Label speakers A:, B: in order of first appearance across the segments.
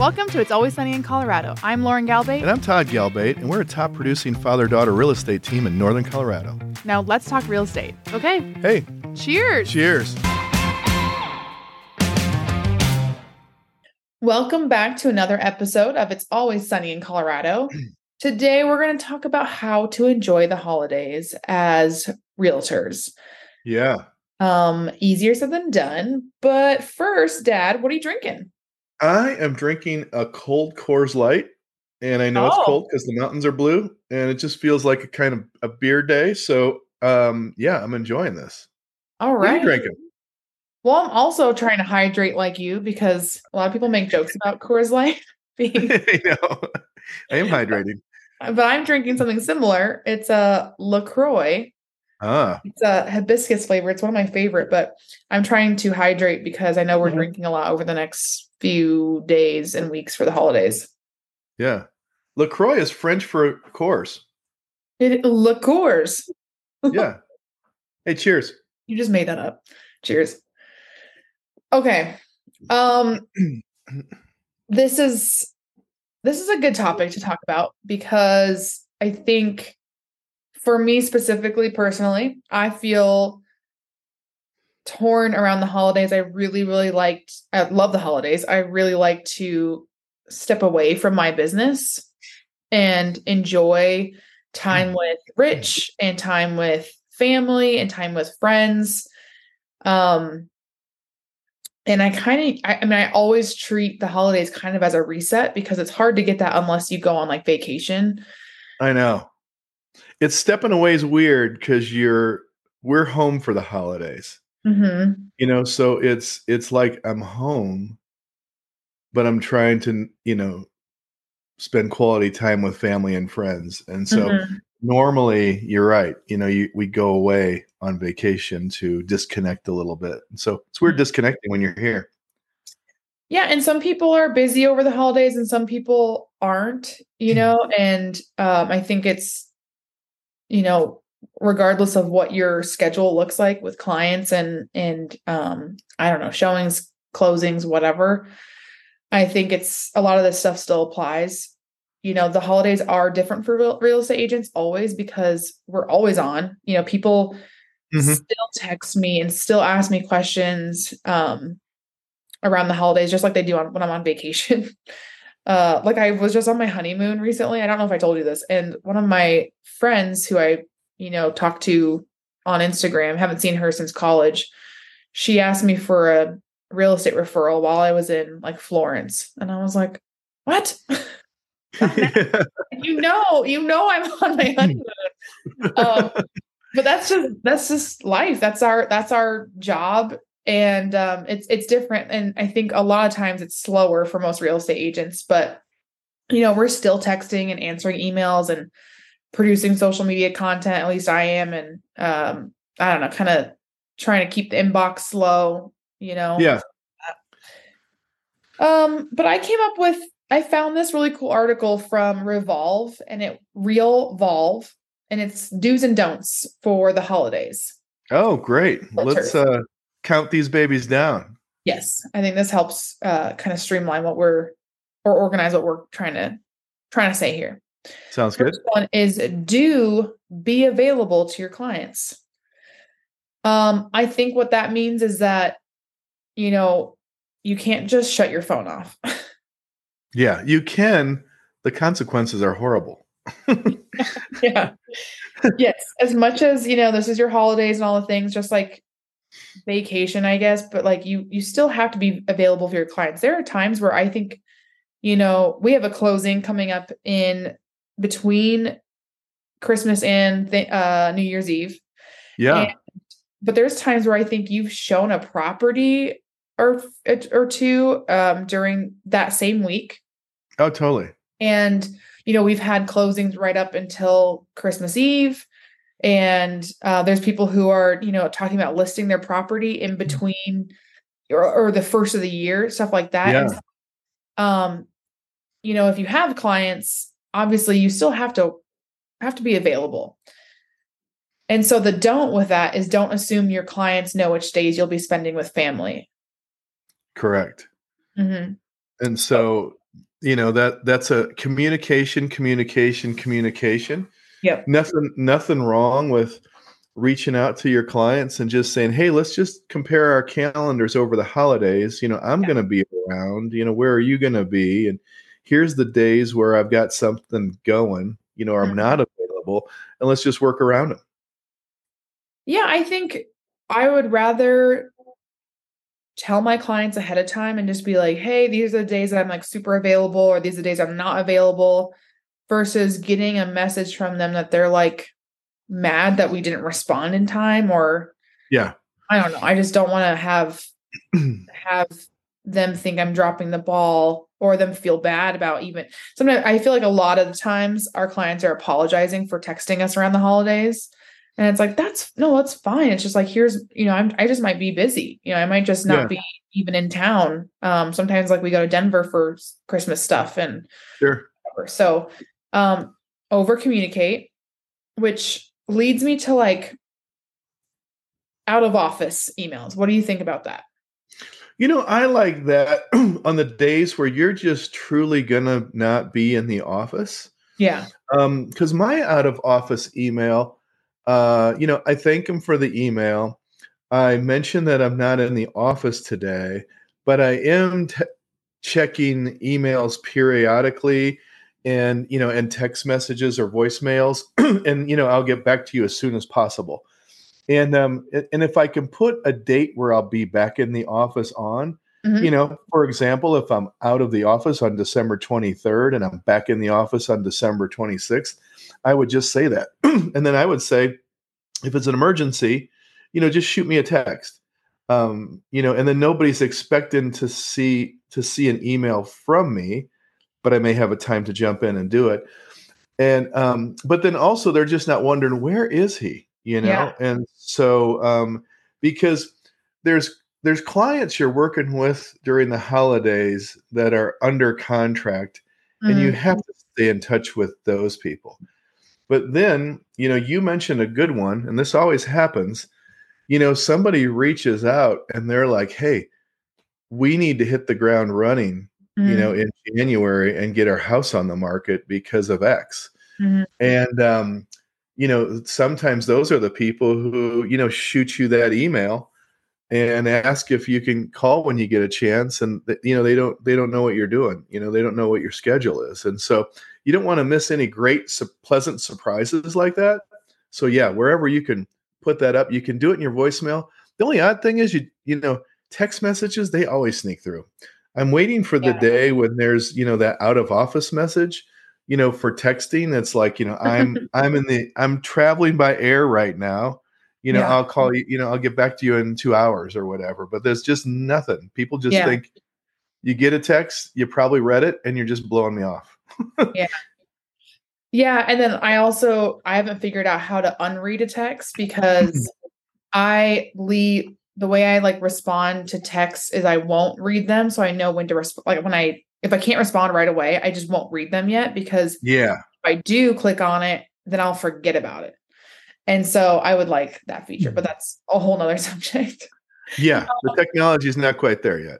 A: Welcome to It's Always Sunny in Colorado. I'm Lauren Galbate.
B: And I'm Todd Galbate, and we're a top producing father daughter real estate team in Northern Colorado.
A: Now let's talk real estate. Okay.
B: Hey,
A: Cheers.
B: cheers.
C: Welcome back to another episode of It's Always Sunny in Colorado. Today, we're going to talk about how to enjoy the holidays as realtors.
B: Yeah.
C: Um, easier said than done. But first, Dad, what are you drinking?
B: I am drinking a cold Coors Light, and I know
C: Oh.
B: it's cold because the mountains are blue, and it just feels like a kind of a beer day. So, um, yeah, I'm enjoying this.
C: All right,
B: What are you drinking?
C: Well, I'm also trying to hydrate like you because a lot of people make jokes about Coors Light being,
B: I know. I am hydrating.
C: but I'm drinking something similar. It's a LaCroix.
B: Ah,
C: It's a hibiscus flavor. It's one of my favorite, but I'm trying to hydrate because I know we're
B: Mhm.
C: drinking a lot over the next few days and weeks for the holidays.
B: yeah. LaCroix is French for course.
C: It liqueurs.
B: Yeah. hey, cheers.
C: You just made that up. Cheers. Okay. Um this is this is a good topic to talk about because I think for me specifically personally, I feel torn around the holidays. I really really liked I love the holidays. I really like to step away from my business and enjoy time with Rich and time with family and time with friends. Um, and I kind of, I, I mean, I always treat the holidays kind of as a reset because it's hard to get that unless you go on like vacation.
B: I know. It's stepping away is weird because you're we're home for the holidays.
C: Mm-hmm.
B: You know, so it's it's like I'm home, but I'm trying to, you know, spend quality time with family and friends. And so
C: Mm-hmm.
B: normally you're right. You know, you we go away on vacation to disconnect a little bit. And so it's weird
C: Mhm.
B: disconnecting when you're here.
C: Yeah, and some people are busy over the holidays and some people aren't, you know, and um I think it's you know, regardless of what your schedule looks like with clients and and um I don't know, showings, closings, whatever. I think it's a lot of this stuff still applies. You know, the holidays are different for real, real estate agents always because we're always on. You know, people
B: Mhm.
C: still text me and still ask me questions um around the holidays just like they do on when I'm on vacation. Uh like I was just on my honeymoon recently. I don't know if I told you this. And one of my friends who I, you know, talked to on Instagram, haven't seen her since college. She asked me for a real estate referral while I was in like Florence. And I was like, "What?" you know, you know I'm on my honeymoon. um, but that's just that's just life. That's our that's our job. And um, it's it's different. And I think a lot of times it's slower for most real estate agents, but you know, we're still texting and answering emails and producing social media content. At least I am, and um, I don't know, kind of trying to keep the inbox slow, you know.
B: yeah.
C: Um, but I came up with I found this really cool article from Revolve and it Realvolve and it's do's and don'ts for the holidays.
B: Oh, great. Let's uh count these babies down.
C: Yes, I think this helps uh kind of streamline what we're or organize what we're trying to trying to say here.
B: Sounds good.
C: First one is do be available to your clients. Um, I think what that means is that you know you can't just shut your phone off.
B: Yeah, you can. The consequences are horrible.
C: yeah. yes. As much as, you know, this is your holidays and all the things, just like vacation, I guess, but like you you still have to be available for your clients. There are times where I think, you know, we have a closing coming up in between Christmas and th- uh New Year's Eve.
B: Yeah.
C: And- but there's times where I think you've shown a property or or two um during that same week
B: oh, totally.
C: and you know we've had closings right up until christmas eve and uh, there's people who are you know talking about listing their property in between or, or the first of the year stuff like that And, um you know if you have clients obviously you still have to have to be available and so the don't with that is don't assume your clients know which days you'll be spending with family
B: Correct.
C: Mhm.
B: And so you know that that's a communication, communication, communication.
C: Yep.
B: Nothing, nothing wrong with reaching out to your clients and just saying, "Hey, let's just compare our calendars over the holidays. You know, I'm
C: Yeah.
B: going to be around. You know, where are you going to be? And here's the days where I've got something going. You know, or I'm
C: Mhm.
B: not available, and let's just work around them."
C: Yeah, I think I would rather tell my clients ahead of time and just be like, hey, these are the days that I'm like super available, or these are the days I'm not available, versus getting a message from them that they're like mad that we didn't respond in time, or
B: Yeah.
C: I don't know. I just don't want to have have them think I'm dropping the ball or them feel bad about even sometimes I feel like a lot of the times our clients are apologizing for texting us around the holidays. And it's like, that's no, that's fine. It's just like, here's, you know, I'm, I just might be busy. You know, I might just not
B: Yeah.
C: be even in town. Um, sometimes like we go to Denver for Christmas stuff and
B: Sure.
C: whatever. So, um, over communicate, which leads me to like out of office emails. What do you think about that?
B: You know, I like that on the days where you're just truly gonna not be in the office.
C: Yeah.
B: Um, because my out of office email, uh, you know, I thank him for the email. I mentioned that I'm not in the office today, but I am t- checking emails periodically and you know and text messages or voicemails and you know I'll get back to you as soon as possible. And um and if I can put a date where I'll be back in the office on,
C: Mhm.
B: you know, for example, if I'm out of the office on December 23rd and I'm back in the office on December 26th, I would just say that. and then I would say, if it's an emergency, you know, just shoot me a text. Um, you know, and then nobody's expecting to see to see an email from me, but I may have a time to jump in and do it. And um, but then also they're just not wondering where is he, you know?
C: Yeah.
B: And so um because there's there's clients you're working with during the holidays that are under contract and you have to stay in touch with those people. But then, you know, you mentioned a good one, and this always happens. You know, somebody reaches out and they're like, hey, we need to hit the ground running, you know, in January and get our house on the market because of X.
C: Mhm.
B: And, um, you know, sometimes those are the people who, you know, shoot you that email and ask if you can call when you get a chance and you know they don't they don't know what you're doing you know they don't know what your schedule is. And so you don't want to miss any great su- pleasant surprises like that. So yeah wherever you can put that up you can do it in your voicemail. The only odd thing is you you know text messages they always sneak through. I'm waiting for the
C: Yeah.
B: day when there's you know that out of office message you know for texting it's like you know i'm i'm in the i'm traveling by air right now you know
C: Yeah.
B: i'll call you you know i'll get back to you in two hours or whatever but there's just nothing people just
C: Yeah.
B: think you get a text you probably read it and you're just blowing me off
C: Yeah, Yeah. and then I also I haven't figured out how to unread a text because I leave the way I like respond to texts is I won't read them so I know when to respond like when I if I can't respond right away I just won't read them yet because
B: yeah
C: if I do click on it then I'll forget about it. And so I would like that feature, but that's a whole nother subject.
B: yeah the technology is not quite there yet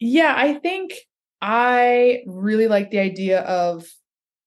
C: Yeah, I think I really like the idea of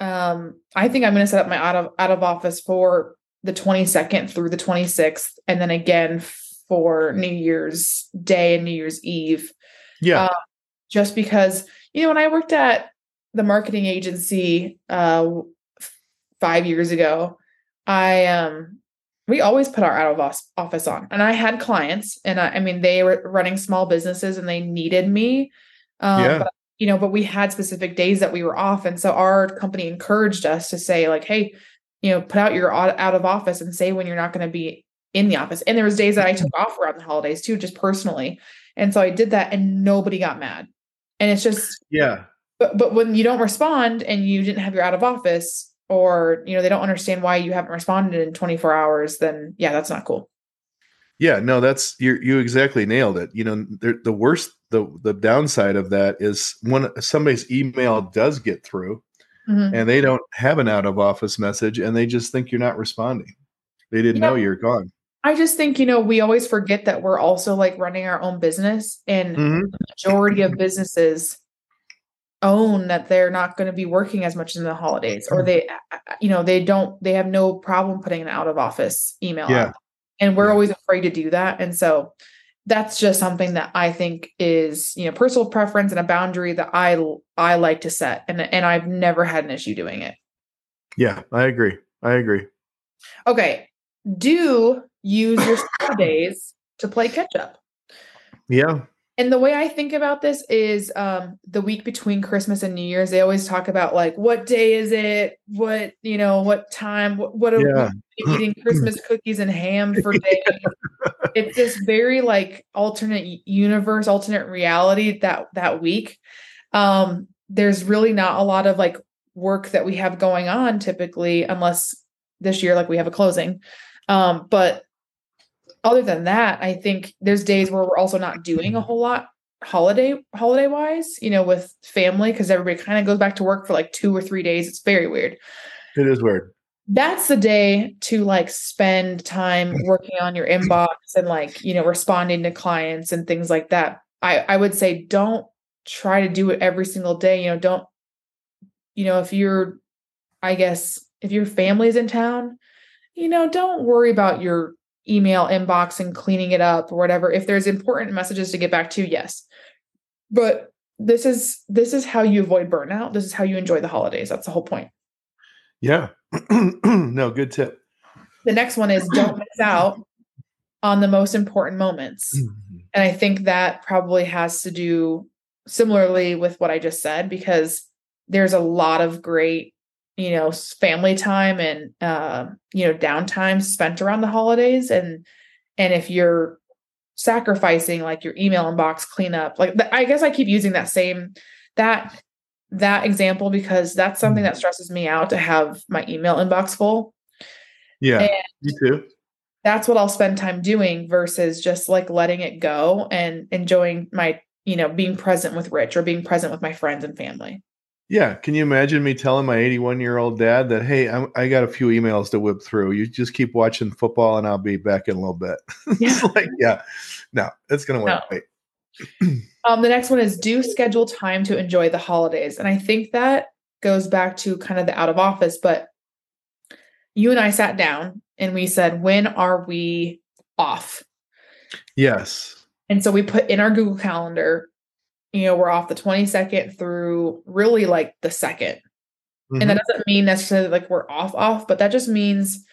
C: um I think I'm going to set up my out of out of office for the 22nd through the 26th and then again for New Year's Day and New Year's Eve
B: yeah
C: Uh, just because you know when I worked at the marketing agency uh 5 years ago I um we always put our out of office on and I had clients and I, I mean they were running small businesses and they needed me um
B: Yeah.
C: but, you know but we had specific days that we were off and so our company encouraged us to say like hey you know put out your out out of office and say when you're not going to be in the office. And there was days that I took off around the holidays too just personally and so I did that and nobody got mad and it's just
B: yeah
C: but but when you don't respond and you didn't have your out of office or you know they don't understand why you haven't responded in 24 hours then yeah that's not cool
B: Yeah, no, that's you. You exactly nailed it. You know, the, the worst, the the downside of that is when somebody's email does get through,
C: Mhm.
B: and they don't have an out of office message, and they just think you're not responding. They didn't
C: Yeah.
B: know you're gone.
C: I just think you know we always forget that we're also like running our own business and
B: Mhm.
C: the majority of businesses own that they're not going to be working as much in the holidays or they uh, you know they don't they have no problem putting an out of office email
B: Yeah.
C: out. and we're
B: Yeah.
C: always afraid to do that and so that's just something that i think is you know personal preference and a boundary that i i like to set and and i've never had an issue doing it
B: Yeah, I agree. I agree.
C: okay do use your days to play catch up
B: Yeah.
C: And the way I think about this is um the week between Christmas and New Year's, they always talk about like what day is it? What, you know, what time? What, what are
B: Yeah.
C: we eating Christmas cookies and ham for days? it's this very like alternate universe, alternate reality that that week. Um, there's really not a lot of like work that we have going on typically, unless this year like we have a closing. Um, but other than that, I think there's days where we're also not doing a whole lot holiday holiday wise, you know, with family because everybody kind of goes back to work for like two or three days. It's very weird.
B: It is weird.
C: That's the day to like spend time working on your inbox and like, you know, responding to clients and things like that. I I would say don't try to do it every single day, you know, don't you know, if you're I guess if your family's in town, you know, don't worry about your email inbox and cleaning it up or whatever. If there's important messages to get back to, yes. But this is this is how you avoid burnout. This is how you enjoy the holidays. That's the whole point.
B: Yeah. no, good tip.
C: The next one is don't miss out on the most important moments. Mm-hmm. And I think that probably has to do similarly with what I just said because there's a lot of great, you know, family time and uh, you know, downtime spent around the holidays and and if you're sacrificing like your email inbox cleanup, like th- I guess I keep using that same that that example because that's something that stresses me out to have my email inbox full
B: Yeah.
C: And-
B: Me too.
C: that's what I'll spend time doing versus just like letting it go and enjoying my, you know, being present with Rich or being present with my friends and family.
B: Yeah. Can you imagine me telling my 81 year old dad that, hey, I'm, I got a few emails to whip through. You just keep watching football and I'll be back in a little bit. it's like, yeah, no, it's going to
C: No.
B: wait.
C: Um, the next one is do schedule time to enjoy the holidays. And I think that goes back to kind of the out of office, but you and I sat down and we said, when are we off?
B: Yes.
C: And so we put in our Google Calendar, you know, we're off the 22nd through really like the second. And that doesn't mean necessarily like we're off off, but that just means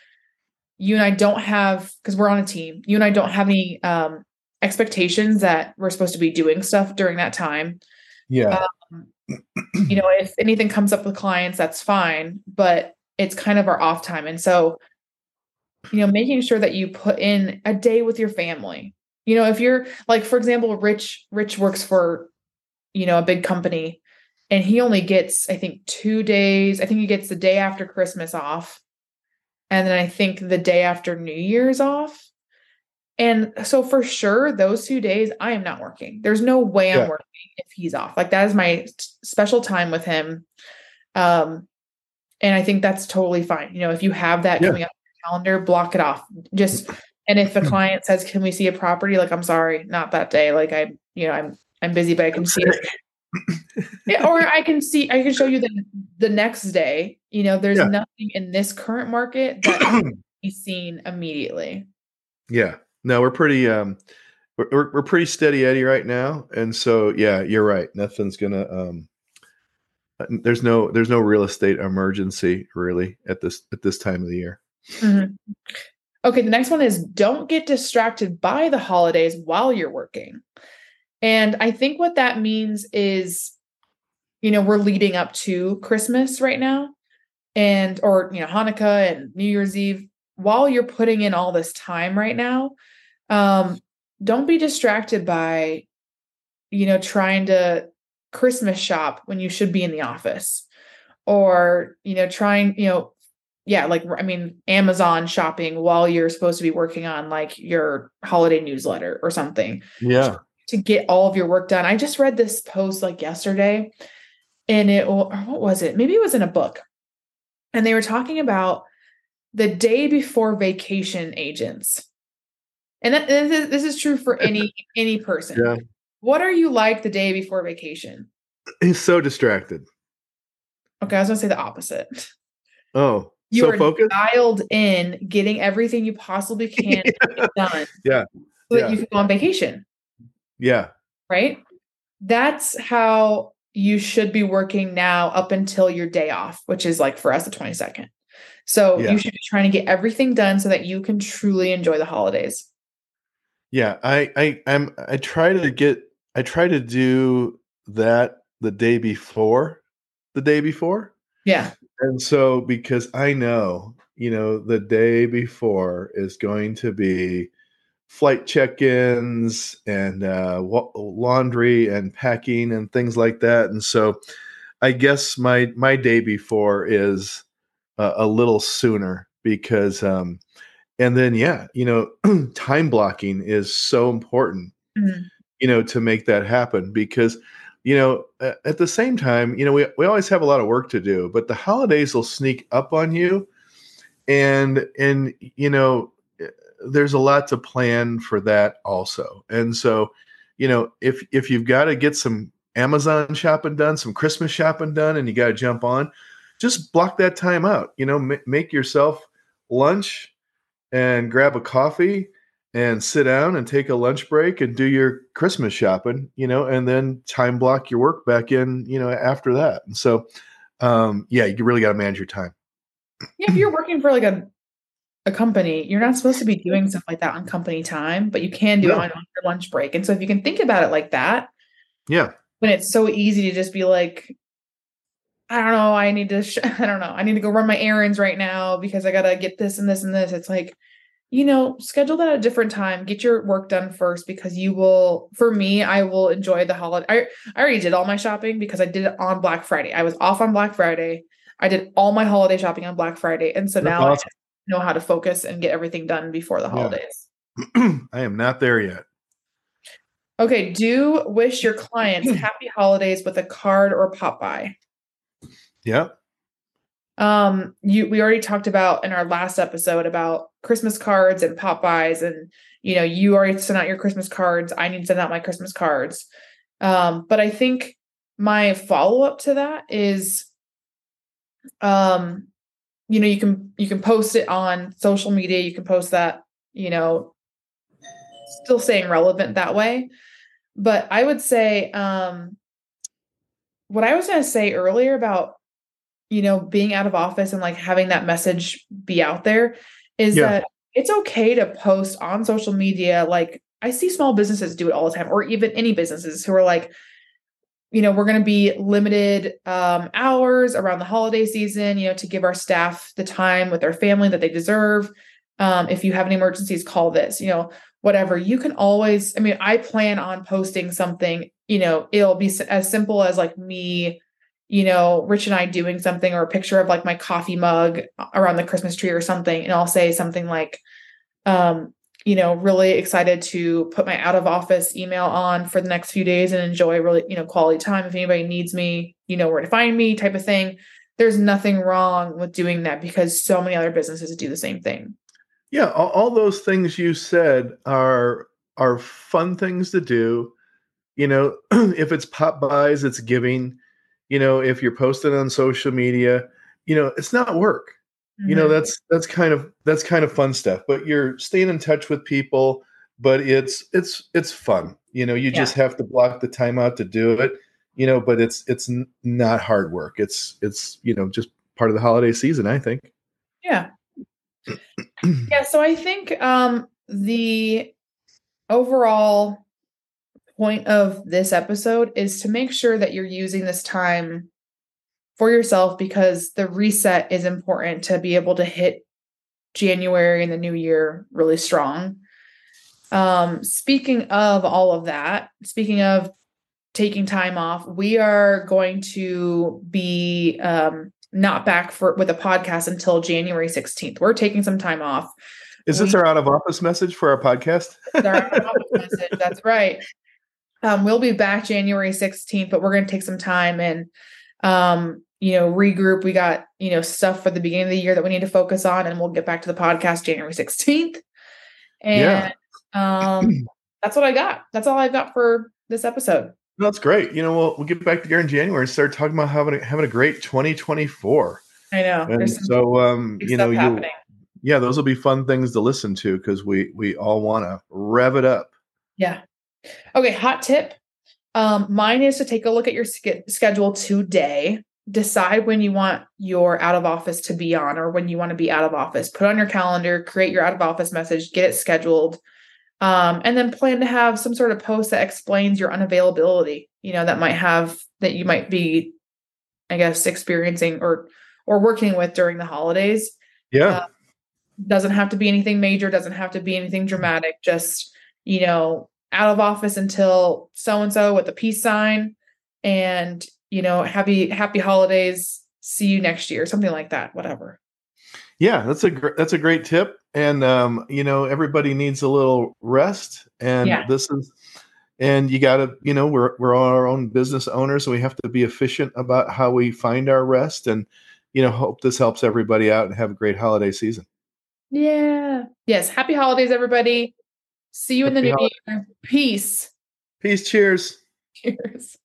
C: you and I don't have because we're on a team. You and I don't have any um expectations that we're supposed to be doing stuff during that time.
B: yeah.
C: You know, if anything comes up with clients, that's fine, but it's kind of our off time. And so, you know, making sure that you put in a day with your family. You know, if you're like, for example, Rich, Rich works for, you know, a big company and he only gets, I think, two days. I think he gets the day after Christmas off. And then I think the day after New Year's off. And so for sure, those two days, I am not working. There's no way I'm working if he's off. Like that is my special time with him. Um, and I think that's totally fine. You know, if you have that
B: Yeah.
C: coming up on your calendar, block it off. Just and if the client says, "Can we see a property?" Like, I'm sorry, not that day. Like I, you know, I'm I'm busy, but I can see it. Yeah, or I can see I can show you the the next day. You know, there's
B: Yeah.
C: nothing in this current market that can be seen immediately.
B: yeah. No, we're pretty, um, we're, we're, pretty steady Eddie right now. And so, yeah, you're right. Nothing's going to, um, uh, there's no, there's no real estate emergency really at this, at this time of the year.
C: Mhm. Okay, the next one is don't get distracted by the holidays while you're working. And I think what that means is, you know, we're leading up to Christmas right now and, or, you know, Hanukkah and New Year's Eve. While you're putting in all this time right now, um, don't be distracted by, you know, trying to Christmas shop when you should be in the office or, you know, trying, you know, yeah, like I mean, Amazon shopping while you're supposed to be working on like your holiday newsletter or something
B: Yeah.
C: To get all of your work done. I just read this post like yesterday, and it or what was it? Maybe it was in a book, and they were talking about the day before vacation agents, and that, this, is, this is true for any any person.
B: Yeah.
C: What are you like the day before vacation?
B: He's so distracted.
C: Okay, I was gonna say the opposite.
B: Oh,
C: You
B: so
C: are
B: focused.
C: dialed in, getting everything you possibly can done.
B: Yeah,
C: So that
B: yeah.
C: you can go on vacation,
B: Yeah,
C: right? That's how you should be working now up until your day off, which is like for us the 22nd. So
B: Yeah.
C: you should be trying to get everything done so that you can truly enjoy the holidays.
B: yeah. I, I, I'm. I try to get. I try to do that the day before, the day before,
C: Yeah.
B: and so because I know, you know, the day before is going to be flight check-ins and uh, wa- laundry and packing and things like that, and so I guess my my day before is uh, a little sooner because um and then yeah you know time blocking is so important
C: Mhm.
B: you know to make that happen because you know at the same time you know we, we always have a lot of work to do but the holidays will sneak up on you and and you know there's a lot to plan for that also. And so you know if if you've got to get some amazon shopping done some christmas shopping done and you got to jump on just block that time out you know ma- make yourself lunch and grab a coffee and sit down and take a lunch break and do your christmas shopping you know and then time block your work back in you know after that. And so um yeah you really got to manage your time.
C: Yeah, if you're working for like a a company, you're not supposed to be doing stuff like that on company time, but you can do
B: No.
C: it on your lunch break. And so if you can think about it like that,
B: yeah
C: when it's so easy to just be like, I don't know, I need to, sh- I don't know, I need to go run my errands right now because I got to get this and this and this. It's like, you know, schedule that at a different time. Get your work done first because you will, for me, I will enjoy the holiday. I, I already did all my shopping because I did it on Black Friday. I was off on Black Friday. I did all my holiday shopping on Black Friday. And so
B: That's
C: now
B: awesome.
C: Know how to focus and get everything done before the
B: Yeah.
C: holidays.
B: i am not there yet
C: Okay. Do wish your clients happy holidays with a card or pop by.
B: yeah
C: Um, you we already talked about in our last episode about Christmas cards and pop bys, and you know, you already sent out your Christmas cards. I need to send out my Christmas cards. Um, but I think my follow-up to that is um, you know, you can you can post it on social media, you can post that, you know, still staying relevant that way. But I would say um what I was going to say earlier about you know being out of office and like having that message be out there is
B: Yeah.
C: that it's okay to post on social media like I see small businesses do it all the time or even any businesses who are like you know we're going to be limited um, hours around the holiday season you know to give our staff the time with their family that they deserve. Um, if you have any emergencies call this you know whatever. You can always i mean i plan on posting something you know it'll be as simple as like me you know rich and i doing something or a picture of like my coffee mug around the christmas tree or something and i'll say something like um you know really excited to put my out of office email on for the next few days and enjoy really you know quality time. If anybody needs me you know where to find me type of thing. There's nothing wrong with doing that because so many other businesses do the same thing.
B: Yeah all, all those things you said are are fun things to do. You know if it's pop bys it's giving. You know if you're posting on social media you know it's not work you know
C: Mhm.
B: that's that's kind of that's kind of fun stuff but you're staying in touch with people but it's it's it's fun you know you just have to block the time out to do it you know but it's it's not hard work it's it's you know just part of the holiday season i think
C: Yeah. yeah, so I think um the overall point of this episode is to make sure that you're using this time for yourself because the reset is important to be able to hit January and the new year really strong. Um speaking of all of that, speaking of taking time off, we are going to be um not back for with a podcast until January 16th. We're taking some time off.
B: is this
C: We-
B: our out of office message for our podcast
C: That's our message. That's right. Um, we'll be back January 16th, but we're going to take some time and, um, you know, regroup. We got, you know, stuff for the beginning of the year that we need to focus on, and we'll get back to the podcast January 16th. And
B: Yeah.
C: um, that's what I got. That's all I've got for this episode.
B: that's great. You know, we'll we'll get back together in January and start talking about having a, having a great 2024.
C: I know.
B: And so, um, you know, you yeah, those will be fun things to listen to because we we all want to rev it up.
C: Yeah. Okay. Hot tip. Um, mine is to take a look at your sch- schedule today. Decide when you want your out of office to be on or when you want to be out of office. Put on your calendar, create your out of office message, get it scheduled. Um, and then plan to have some sort of post that explains your unavailability, you know, that might have that you might be, I guess, experiencing or or working with during the holidays
B: Yeah,
C: Uh, doesn't have to be anything major doesn't have to be anything dramatic just you know out of office until so and so with a peace sign and you know happy happy holidays see you next year something like that whatever
B: yeah, that's a gr- that's a great tip. And um, you know, everybody needs a little rest, and
C: Yeah.
B: this is. And you got to, you know, we're we're all our own business owners, so we have to be efficient about how we find our rest, and you know, hope this helps everybody out and have a great holiday season.
C: yeah yes happy holidays everybody see you in the
B: Happy
C: new year peace
B: Peace. Cheers.
C: cheers